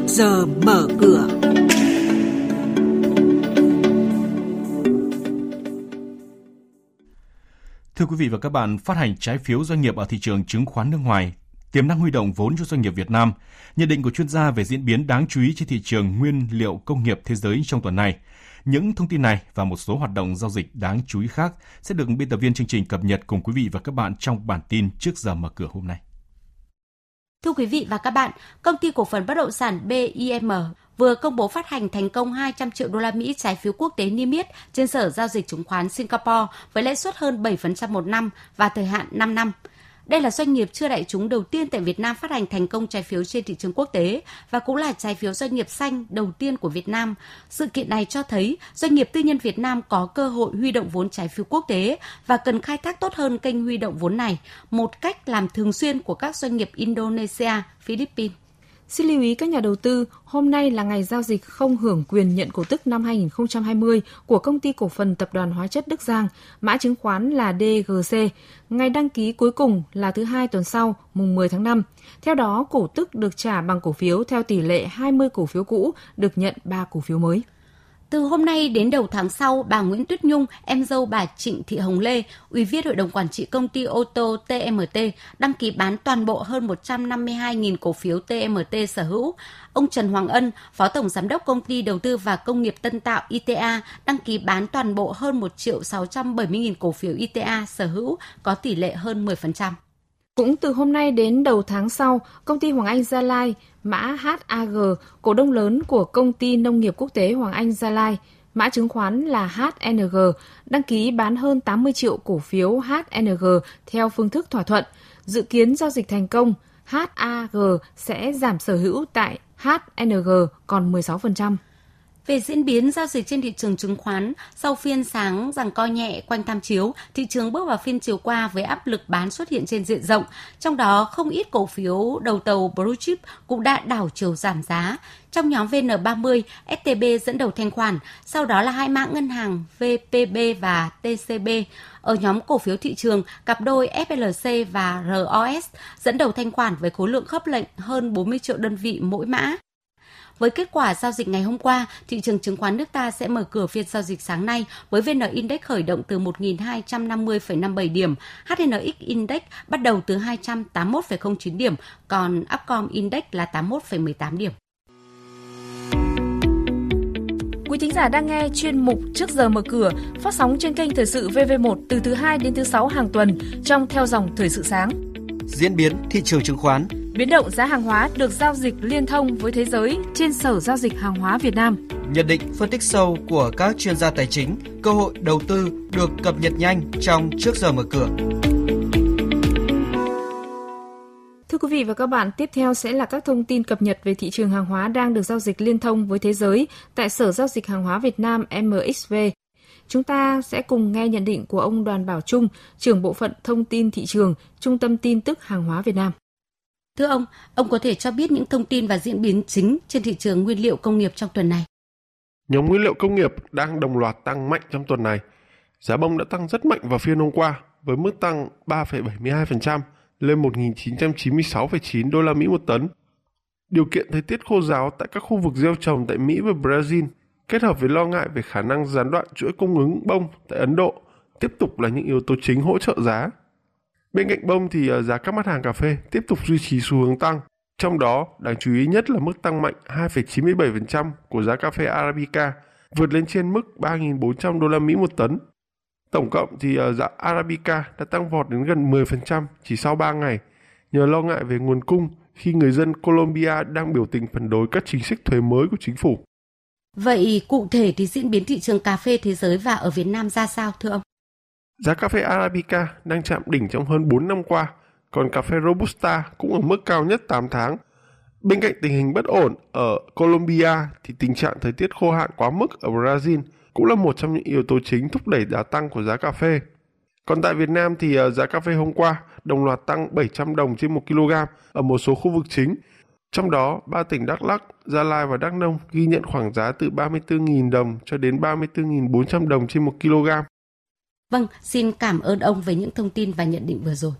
trước giờ mở cửa. Thưa quý vị và các bạn, phát hành trái phiếu doanh nghiệp ở thị trường chứng khoán nước ngoài, tiềm năng huy động vốn cho doanh nghiệp Việt Nam, nhận định của chuyên gia về diễn biến đáng chú ý trên thị trường nguyên liệu công nghiệp thế giới trong tuần này. Những thông tin này và một số hoạt động giao dịch đáng chú ý khác sẽ được biên tập viên chương trình cập nhật cùng quý vị và các bạn trong bản tin trước giờ mở cửa hôm nay. Thưa quý vị và các bạn, công ty cổ phần bất động sản BIM vừa công bố phát hành thành công 200 triệu đô la Mỹ trái phiếu quốc tế niêm yết trên sở giao dịch chứng khoán Singapore với lãi suất hơn 7% một năm và thời hạn 5 năm. Đây là doanh nghiệp chưa đại chúng đầu tiên tại Việt Nam phát hành thành công trái phiếu trên thị trường quốc tế và cũng là trái phiếu doanh nghiệp xanh đầu tiên của Việt Nam. Sự kiện này cho thấy doanh nghiệp tư nhân Việt Nam có cơ hội huy động vốn trái phiếu quốc tế và cần khai thác tốt hơn kênh huy động vốn này, một cách làm thường xuyên của các doanh nghiệp Indonesia, Philippines. Xin lưu ý các nhà đầu tư, hôm nay là ngày giao dịch không hưởng quyền nhận cổ tức năm 2020 của công ty cổ phần tập đoàn hóa chất Đức Giang, mã chứng khoán là DGC. Ngày đăng ký cuối cùng là thứ hai tuần sau, mùng 10 tháng 5. Theo đó, cổ tức được trả bằng cổ phiếu theo tỷ lệ 20 cổ phiếu cũ được nhận 3 cổ phiếu mới. Từ hôm nay đến đầu tháng sau, bà Nguyễn Tuyết Nhung, em dâu bà Trịnh Thị Hồng Lê, Ủy viên Hội đồng Quản trị Công ty ô tô TMT, đăng ký bán toàn bộ hơn 152.000 cổ phiếu TMT sở hữu. Ông Trần Hoàng Ân, Phó Tổng Giám đốc Công ty Đầu tư và Công nghiệp Tân Tạo ITA, đăng ký bán toàn bộ hơn 1 triệu 670.000 cổ phiếu ITA sở hữu, có tỷ lệ hơn 10%. Cũng từ hôm nay đến đầu tháng sau, công ty Hoàng Anh Gia Lai, mã HAG, cổ đông lớn của công ty nông nghiệp quốc tế Hoàng Anh Gia Lai, mã chứng khoán là HNG, đăng ký bán hơn 80 triệu cổ phiếu HNG theo phương thức thỏa thuận. Dự kiến giao dịch thành công, HAG sẽ giảm sở hữu tại HNG còn 16%. Về diễn biến giao dịch trên thị trường chứng khoán, sau phiên sáng rằng co nhẹ quanh tham chiếu, thị trường bước vào phiên chiều qua với áp lực bán xuất hiện trên diện rộng. Trong đó, không ít cổ phiếu đầu tàu blue chip cũng đã đảo chiều giảm giá. Trong nhóm VN30, STB dẫn đầu thanh khoản, sau đó là hai mã ngân hàng VPB và TCB. Ở nhóm cổ phiếu thị trường, cặp đôi FLC và ROS dẫn đầu thanh khoản với khối lượng khớp lệnh hơn 40 triệu đơn vị mỗi mã. Với kết quả giao dịch ngày hôm qua, thị trường chứng khoán nước ta sẽ mở cửa phiên giao dịch sáng nay với VN Index khởi động từ 1.250,57 điểm, HNX Index bắt đầu từ 281,09 điểm, còn Upcom Index là 81,18 điểm. Quý thính giả đang nghe chuyên mục Trước giờ mở cửa phát sóng trên kênh Thời sự VV1 từ thứ 2 đến thứ 6 hàng tuần trong theo dòng Thời sự sáng. Diễn biến thị trường chứng khoán Biến động giá hàng hóa được giao dịch liên thông với thế giới trên Sở Giao dịch Hàng hóa Việt Nam. Nhận định phân tích sâu của các chuyên gia tài chính, cơ hội đầu tư được cập nhật nhanh trong trước giờ mở cửa. Thưa quý vị và các bạn, tiếp theo sẽ là các thông tin cập nhật về thị trường hàng hóa đang được giao dịch liên thông với thế giới tại Sở Giao dịch Hàng hóa Việt Nam MXV. Chúng ta sẽ cùng nghe nhận định của ông Đoàn Bảo Trung, trưởng bộ phận thông tin thị trường, Trung tâm tin tức hàng hóa Việt Nam. Thưa ông, ông có thể cho biết những thông tin và diễn biến chính trên thị trường nguyên liệu công nghiệp trong tuần này? Nhóm nguyên liệu công nghiệp đang đồng loạt tăng mạnh trong tuần này. Giá bông đã tăng rất mạnh vào phiên hôm qua với mức tăng 3,72% lên 1.996,9 đô la Mỹ một tấn. Điều kiện thời tiết khô giáo tại các khu vực gieo trồng tại Mỹ và Brazil kết hợp với lo ngại về khả năng gián đoạn chuỗi cung ứng bông tại Ấn Độ tiếp tục là những yếu tố chính hỗ trợ giá. Bên cạnh bông thì ờ, giá các mặt hàng cà phê tiếp tục duy trì xu hướng tăng. Trong đó, đáng chú ý nhất là mức tăng mạnh 2,97% của giá cà phê Arabica, vượt lên trên mức 3.400 đô la Mỹ một tấn. Tổng cộng thì ờ, giá Arabica đã tăng vọt đến gần 10% chỉ sau 3 ngày, nhờ lo ngại về nguồn cung khi người dân Colombia đang biểu tình phản đối các chính sách thuế mới của chính phủ. Vậy cụ thể thì diễn biến thị trường cà phê thế giới và ở Việt Nam ra sao thưa ông? Giá cà phê Arabica đang chạm đỉnh trong hơn 4 năm qua, còn cà phê Robusta cũng ở mức cao nhất 8 tháng. Bên cạnh tình hình bất ổn ở Colombia thì tình trạng thời tiết khô hạn quá mức ở Brazil cũng là một trong những yếu tố chính thúc đẩy giá tăng của giá cà phê. Còn tại Việt Nam thì ờ, giá cà phê hôm qua đồng loạt tăng 700 đồng trên 1 kg ở một số khu vực chính. Trong đó, ba tỉnh Đắk Lắk, Gia Lai và Đắk Nông ghi nhận khoảng giá từ 34.000 đồng cho đến 34.400 đồng trên 1 kg. Vâng, xin cảm ơn ông về những thông tin và nhận định vừa rồi.